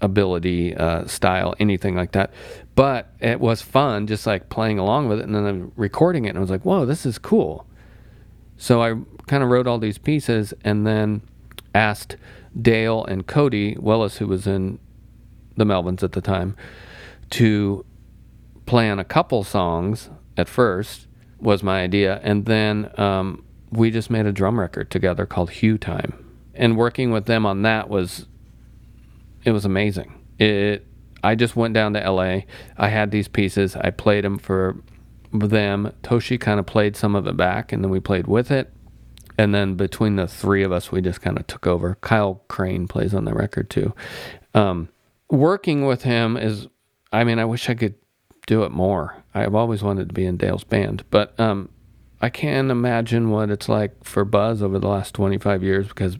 ability, uh, style, anything like that. But it was fun, just like playing along with it, and then recording it, and I was like, "Whoa, this is cool." So I kind of wrote all these pieces, and then asked Dale and Coady Willis, who was in the Melvins at the time, to play on a couple songs at first was my idea and then um, we just made a drum record together called hue time. And working with them on that was it was amazing. It i just went down to la i had these pieces. I played them for them. Toshi kind of played some of it back and then we played with it. And then between the three of us we just kind of took over. Kyle crane plays on the record too. Um, working with him is i mean i wish i could do it more. I've always wanted to be in dale's band but um, i can't imagine what it's like for buzz over the last 25 years because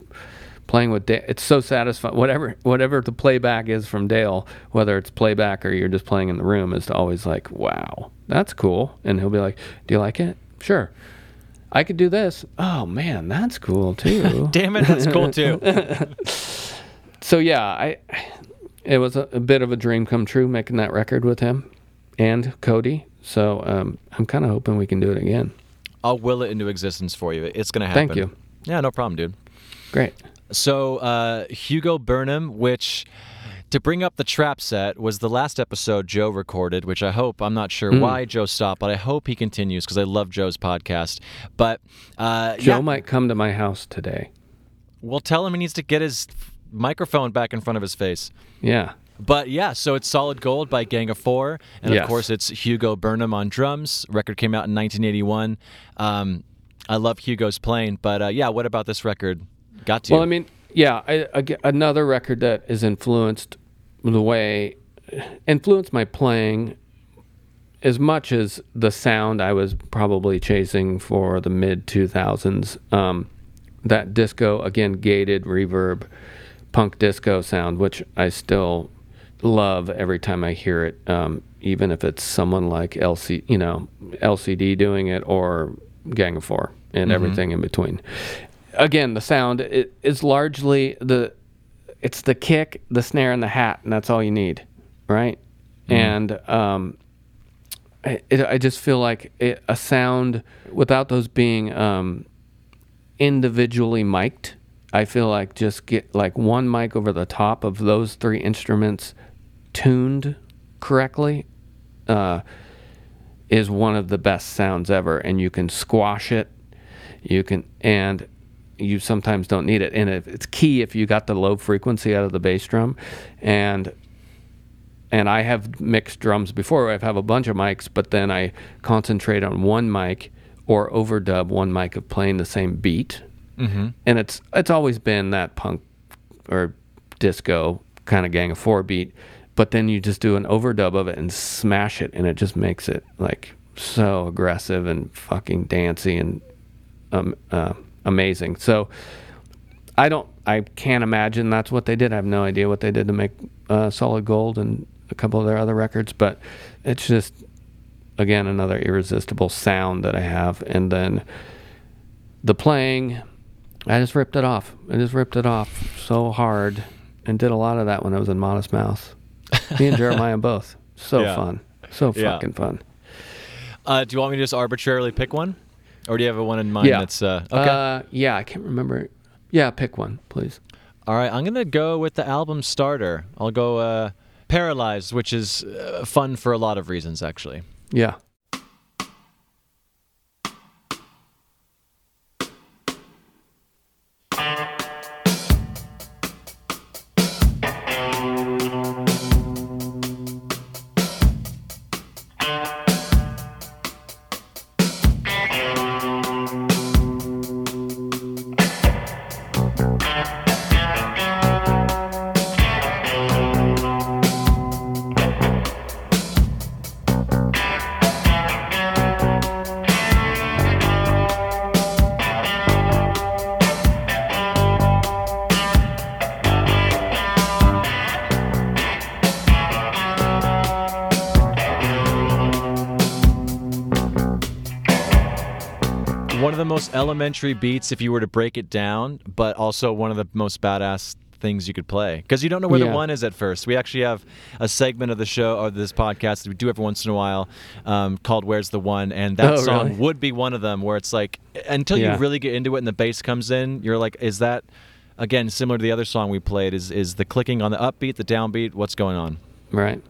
playing with Dale, it's so satisfying. Whatever whatever the playback is from Dale, whether it's playback or you're just playing in the room, is always like, wow, that's cool. And he'll be like, do you like it? Sure. I could do this. Oh man, that's cool too. Damn it, that's cool too. so yeah, I it was a, a bit of a dream come true making that record with him and Coady. So um, I'm kind of hoping we can do it again. I'll will it into existence for you. It's gonna happen. Thank you. Yeah, no problem, dude. Great. So uh, Hugo Burnham, which to bring up the trap set was the last episode Joe recorded, which I hope I'm not sure why Joe stopped, but I hope he continues because I love Joe's podcast. But uh, Joe yeah, might come to my house today. we'll tell him he needs to get his microphone back in front of his face. Yeah. But yeah, so it's Solid Gold by Gang of Four, and Yes. of course it's Hugo Burnham on drums. Record came out in 1981. Um, I love Hugo's playing, but uh, yeah, what about this record? Got to Well, I mean, yeah, I, I- another record that is influenced the way influenced my playing as much as the sound I was probably chasing for the mid 2000s. Um, that disco again, gated reverb, punk disco sound, which I still love every time I hear it. Um, even if it's someone like LC, you know, LCD doing it or Gang of Four and everything in between again, the sound it is largely the it's the kick, the snare, and the hat, and that's all you need, right? And um, I- it, I just feel like it, a sound without those being um, individually mic'd. I feel like just get like one mic over the top of those three instruments tuned correctly uh, is one of the best sounds ever, and you can squash it. You can and you sometimes don't need it, and if, it's key if you got the low frequency out of the bass drum, and and I have mixed drums before. I have a bunch of mics, but then I concentrate on one mic or overdub one mic of playing the same beat, mm-hmm. and it's it's always been that punk or disco kind of Gang of Four beat, but then you just do an overdub of it and smash it, and it just makes it like so aggressive and fucking dancey and um, uh, amazing. So I don't, I can't imagine that's what they did. I have no idea what they did to make uh, Solid Gold and a couple of their other records, but it's just again another irresistible sound that I have. And then the playing, I just ripped it off. I just ripped it off so hard and did a lot of that when I was in Modest Mouse. Me and Jeremiah both. So Yeah. fun. So Yeah. fucking fun. Uh, do you want me to just arbitrarily pick one, or do you have a one in mind Yeah. that's uh, okay? Uh, yeah, I can't remember. Yeah, pick one, please. All right, I'm gonna go with the album starter. I'll go uh, "Paralyzed," which is uh, fun for a lot of reasons, actually. Yeah. Elementary beats, if you were to break it down, but also one of the most badass things you could play because you don't know where the one is at first. We actually have a segment of the show or this podcast that we do every once in a while um, called "Where's the One," and that Oh, song really? would be one of them where it's like until Yeah. you really get into it and the bass comes in, you're like, is that again similar to the other song we played? Is is the clicking on the upbeat, the downbeat? What's going on? Right.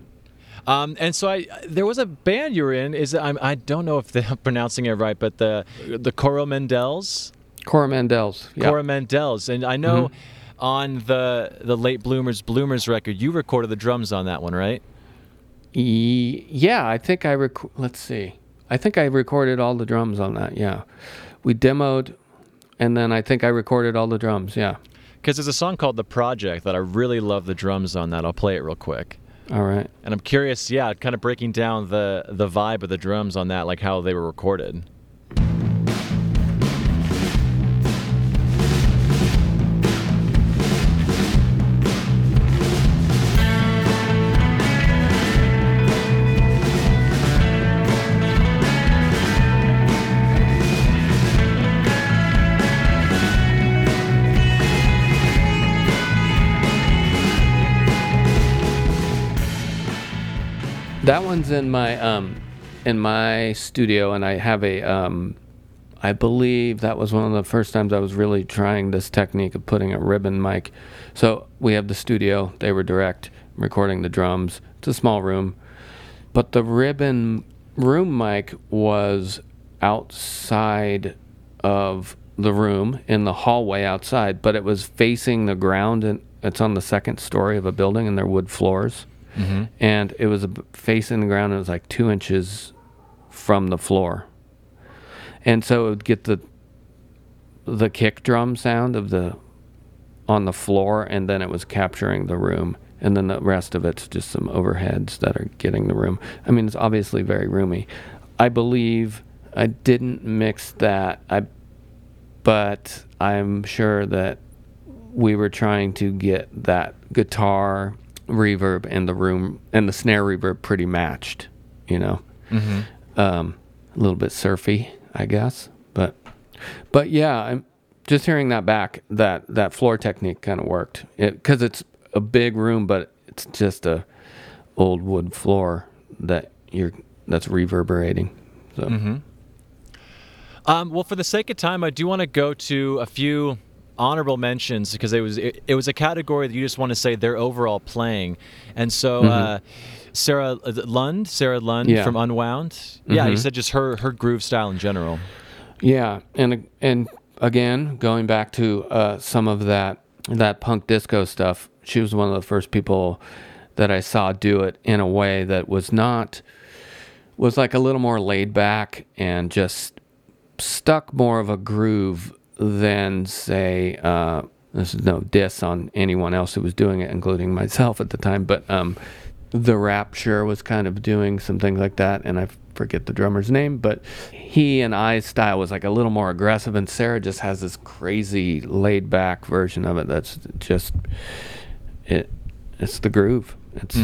Um, and so I, there was a band you were in. Is I'm, I don't know if I'm pronouncing it right, but the the Coromandels, Cora Mandel's. Yeah. Coromandels, and I know on the the Late Bloomers Bloomers record, you recorded the drums on that one, right? E- yeah, I think I rec- let's see. I think I recorded all the drums on that. Yeah. We demoed and then I think I recorded all the drums. Yeah. Because there's a song called "The Project" that I really love the drums on. That I'll play it real quick. All right. And I'm curious, yeah, kind of breaking down the the vibe of the drums on that, like how they were recorded. That one's in my um in my studio and I have a um I believe that was one of the first times I was really trying this technique of putting a ribbon mic. So we have the studio, they were direct recording the drums. It's a small room. But the ribbon room mic was outside of the room in the hallway outside, but it was facing the ground and it's on the second story of a building and they're wood floors. Mm-hmm. And it was a, facing the ground. And it was like two inches from the floor, and so it would get the the kick drum sound of the on the floor, and then it was capturing the room, and then the rest of it's just some overheads that are getting the room. I mean, it's obviously very roomy. I believe I didn't mix that. I, but I'm sure that we were trying to get that guitar reverb and the room and the snare reverb pretty matched, you know. Um, a little bit surfy, I guess, but but yeah, I'm just hearing that back. That that floor technique kind of worked because it's a big room, but it's just a old wood floor that you're that's reverberating. So Um, well, for the sake of time, I do want to go to a few honorable mentions because it was it, it was a category that you just want to say their overall playing, and so uh, Sara uh, Lund, Sara Lund Yeah. from Unwound, yeah, you said just her her groove style in general. Yeah, and and again, going back to uh, some of that that punk disco stuff, she was one of the first people that I saw do it in a way that was not was like a little more laid back and just stuck more of a groove than say uh, this is no diss on anyone else who was doing it, including myself at the time, but um, The Rapture was kind of doing some things like that, and I forget the drummer's name, but he and I's style was like a little more aggressive, and Sara just has this crazy laid back version of it that's just it. It's the groove. It's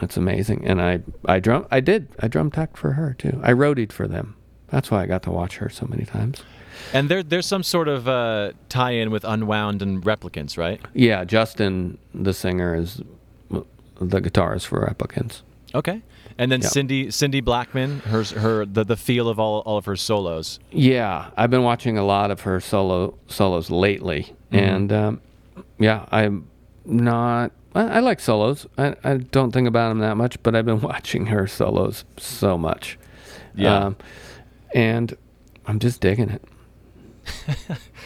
it's amazing, and I I drum I did I drum tacked for her too. I roadied for them. That's why I got to watch her so many times. And there, there's some sort of uh, tie-in with Unwound and Replikants, right? Yeah, Justin, the singer, is the guitarist for Replikants. Okay. And then Yeah. Cindy, Cindy Blackman, her, her, the, the feel of all, all of her solos. Yeah, I've been watching a lot of her solo solos lately, and um, yeah, I'm not. I, I like solos. I, I don't think about them that much, but I've been watching her solos so much. Yeah. Um, and I'm just digging it.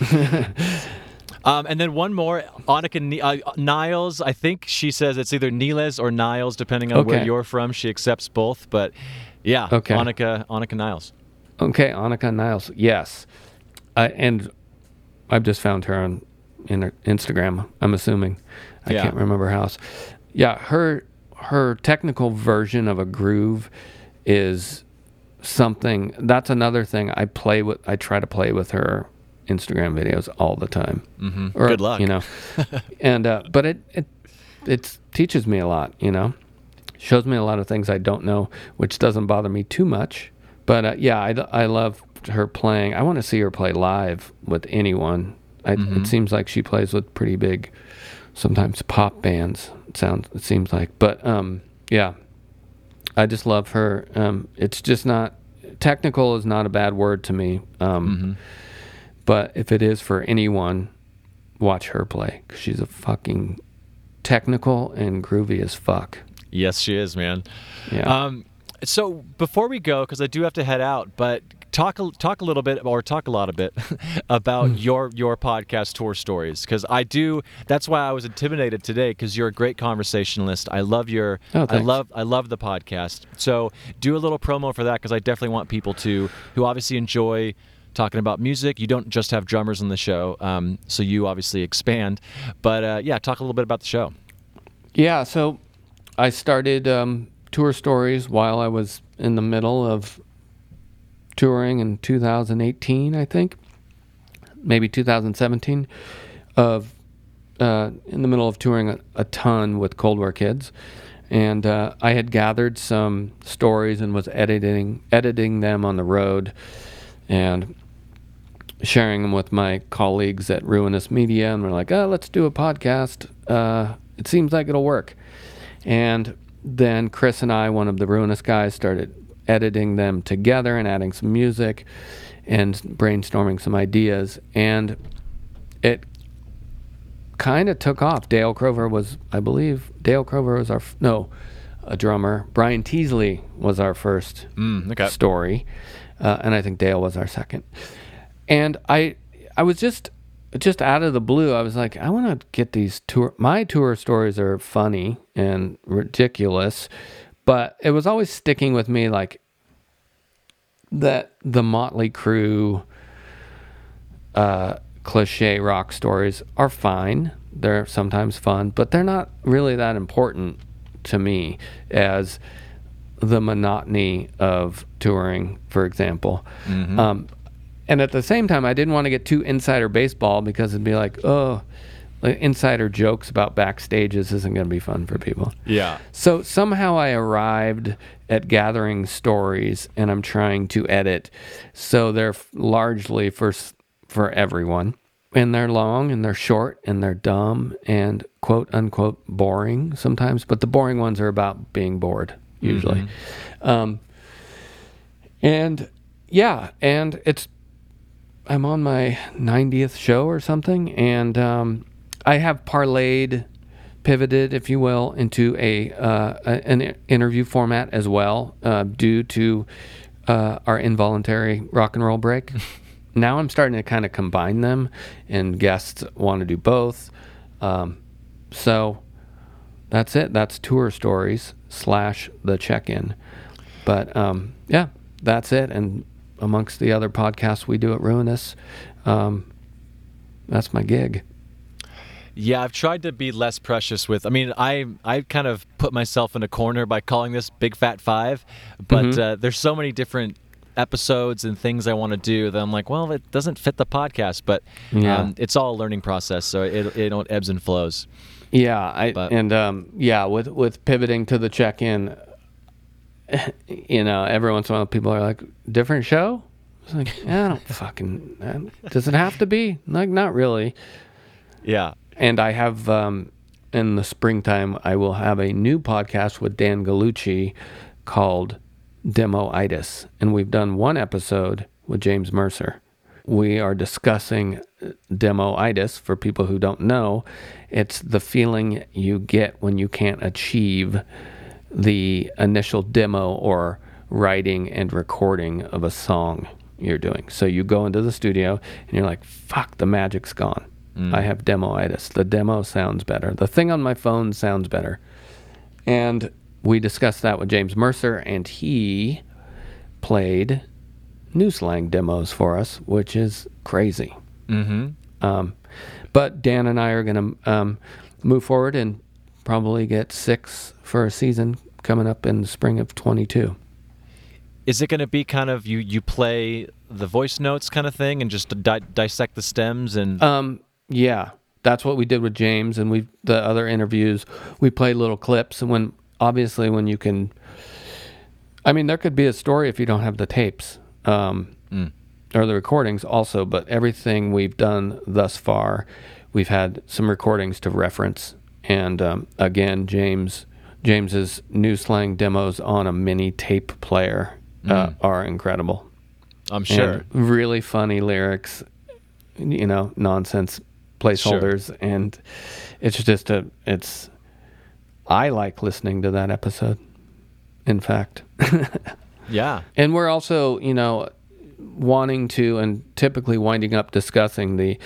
Um, and then one more, Anika Ni- uh, Nilles. I think she says it's either Niles or Niles, depending on where you're from. She accepts both, but yeah, Okay. Anika, Anika Nilles. Okay, Anika Nilles. Yes, uh, and I've just found her on Instagram. I'm assuming. I Yeah. can't remember how. Yeah, her her technical version of a groove is something. That's another thing I play with. I try to play with her Instagram videos all the time. Mm-hmm. Good luck. You know, and uh, but it it it teaches me a lot. You know, shows me a lot of things I don't know, which doesn't bother me too much. But uh, yeah, I, I love her playing. I want to see her play live with anyone. I, It seems like she plays with pretty big, sometimes pop bands. It sounds. It seems like, but um, yeah, I just love her. Um, it's just not technical is not a bad word to me. Um, But if it is for anyone, watch her play because she's a fucking technical and groovy as fuck. Yes, she is, man. Yeah. Um, so before we go, because I do have to head out, but talk a, talk a little bit or talk a lot a bit about Hmm. your your podcast tour stories because I do. That's why I was intimidated today because you're a great conversationalist. I love your. Oh, I love I love the podcast. So do a little promo for that because I definitely want people to who obviously enjoy talking about music. You don't just have drummers on the show, um, so you obviously expand. But uh, yeah, talk a little bit about the show. Yeah, so I started um, tour stories while I was in the middle of touring in 2018, I think, maybe 2017, of uh, in the middle of touring a, a ton with Cold War Kids, and uh, I had gathered some stories and was editing editing them on the road, and sharing them with my colleagues at Ruinous Media, and we're like, oh, let's do a podcast. Uh, it seems like it'll work. And then Chris and I, one of the Ruinous guys, started editing them together and adding some music and brainstorming some ideas. And it kind of took off. Dale Crover was, I believe, Dale Crover was our, f- no, a drummer. Brian Teasley was our first Mm, okay. story, uh, and I think Dale was our second. And I, I was just, just out of the blue, I was like, I want to get these tour. My tour stories are funny and ridiculous, but it was always sticking with me, like that the Motley Crue, uh, cliche rock stories are fine. They're sometimes fun, but they're not really that important to me as the monotony of touring, for example. Um, and at the same time, I didn't want to get too insider baseball because it'd be like, oh, insider jokes about backstages isn't going to be fun for people. Yeah. So somehow I arrived at gathering stories, and I'm trying to edit, so they're f- largely for s- for everyone, and they're long and they're short and they're dumb and quote unquote boring sometimes, but the boring ones are about being bored usually. Um, and yeah, and it's I'm on my 90th show or something, and um, I have parlayed, pivoted, if you will, into a, uh, a- an interview format as well, uh, due to uh, our involuntary rock and roll break. now I'm starting to kind of combine them, and guests want to do both. Um, so that's it. That's tour stories slash the check-in. But um, yeah, that's it. And amongst the other podcasts we do at Ruinous, um, that's my gig. Yeah, I've tried to be less precious with. I mean, I I kind of put myself in a corner by calling this Big Fat Five, but Mm-hmm. uh, there's so many different episodes and things I want to do that I'm like, well, it doesn't fit the podcast, but Yeah. um, it's all a learning process, so it it don't ebbs and flows. Yeah, I But- and um, yeah, with with pivoting to the check-in, you know, every once in a while people are like, "Different show." It's like, I don't fucking. Does it have to be? Like, not really. Yeah. And I have um, in the springtime, I will have a new podcast with Dan Gallucci called Demoitis, and we've done one episode with James Mercer. We are discussing demoitis. For people who don't know, it's the feeling you get when you can't achieve the initial demo or writing and recording of a song you're doing. So you go into the studio and you're like, fuck, the magic's gone. I have demoitis. The demo sounds better. The thing on my phone sounds better. And we discussed that with James Mercer, and he played new slang demos for us, which is crazy. Mm-hmm. Um, but Dan and I are going to um, move forward and probably get six for a season coming up in the spring of 22. Is it going to be kind of you you play the voice notes kind of thing and just di- dissect the stems and Um, yeah, that's what we did with James, and we the other interviews we played little clips, and when obviously when you can, I mean, there could be a story if you don't have the tapes, um, or the recordings also, but everything we've done thus far, we've had some recordings to reference, and um, again, James James's new slang demos on a mini tape player uh, are incredible I'm sure. and really funny lyrics, you know, nonsense placeholders, and it's just a it's. I like listening to that episode. In fact, Yeah. and we're also, you know, wanting to and typically winding up discussing the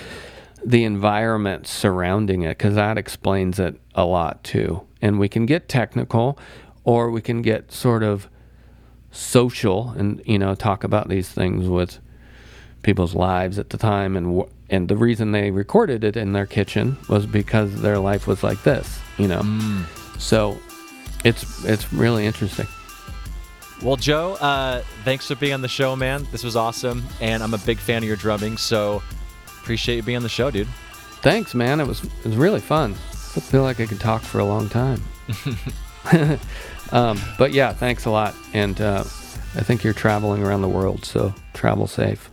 the environment surrounding it because that explains it a lot too. And we can get technical, or we can get sort of social and you know talk about these things with people's lives at the time. And wh- and the reason they recorded it in their kitchen was because their life was like this you know? So it's it's really interesting. Well, Joe, uh, thanks for being on the show, man. This was awesome, and I'm a big fan of your drumming, so appreciate you being on the show, dude. thanks man. It was it was really fun i feel like i could talk for a long time um, but yeah thanks a lot and uh, i think you're traveling around the world so travel safe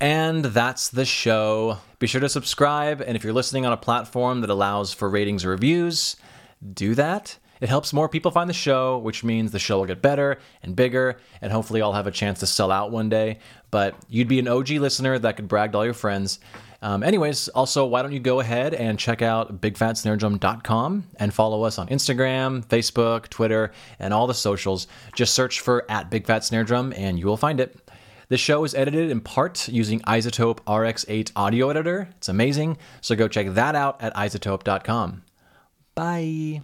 And that's the show. Be sure to subscribe, and if you're listening on a platform that allows for ratings or reviews, do that. It helps more people find the show, which means the show will get better and bigger, and hopefully I'll have a chance to sell out one day. But you'd be an OG listener that could brag to all your friends. Um, anyways, also, why don't you go ahead and check out bigfatsnaredrum.com and follow us on Instagram, Facebook, Twitter, and all the socials. Just search for at Big Fat Snare Drum and you will find it. This show is edited in part using iZotope RX8 audio editor. It's amazing. So go check that out at izotope.com. Bye.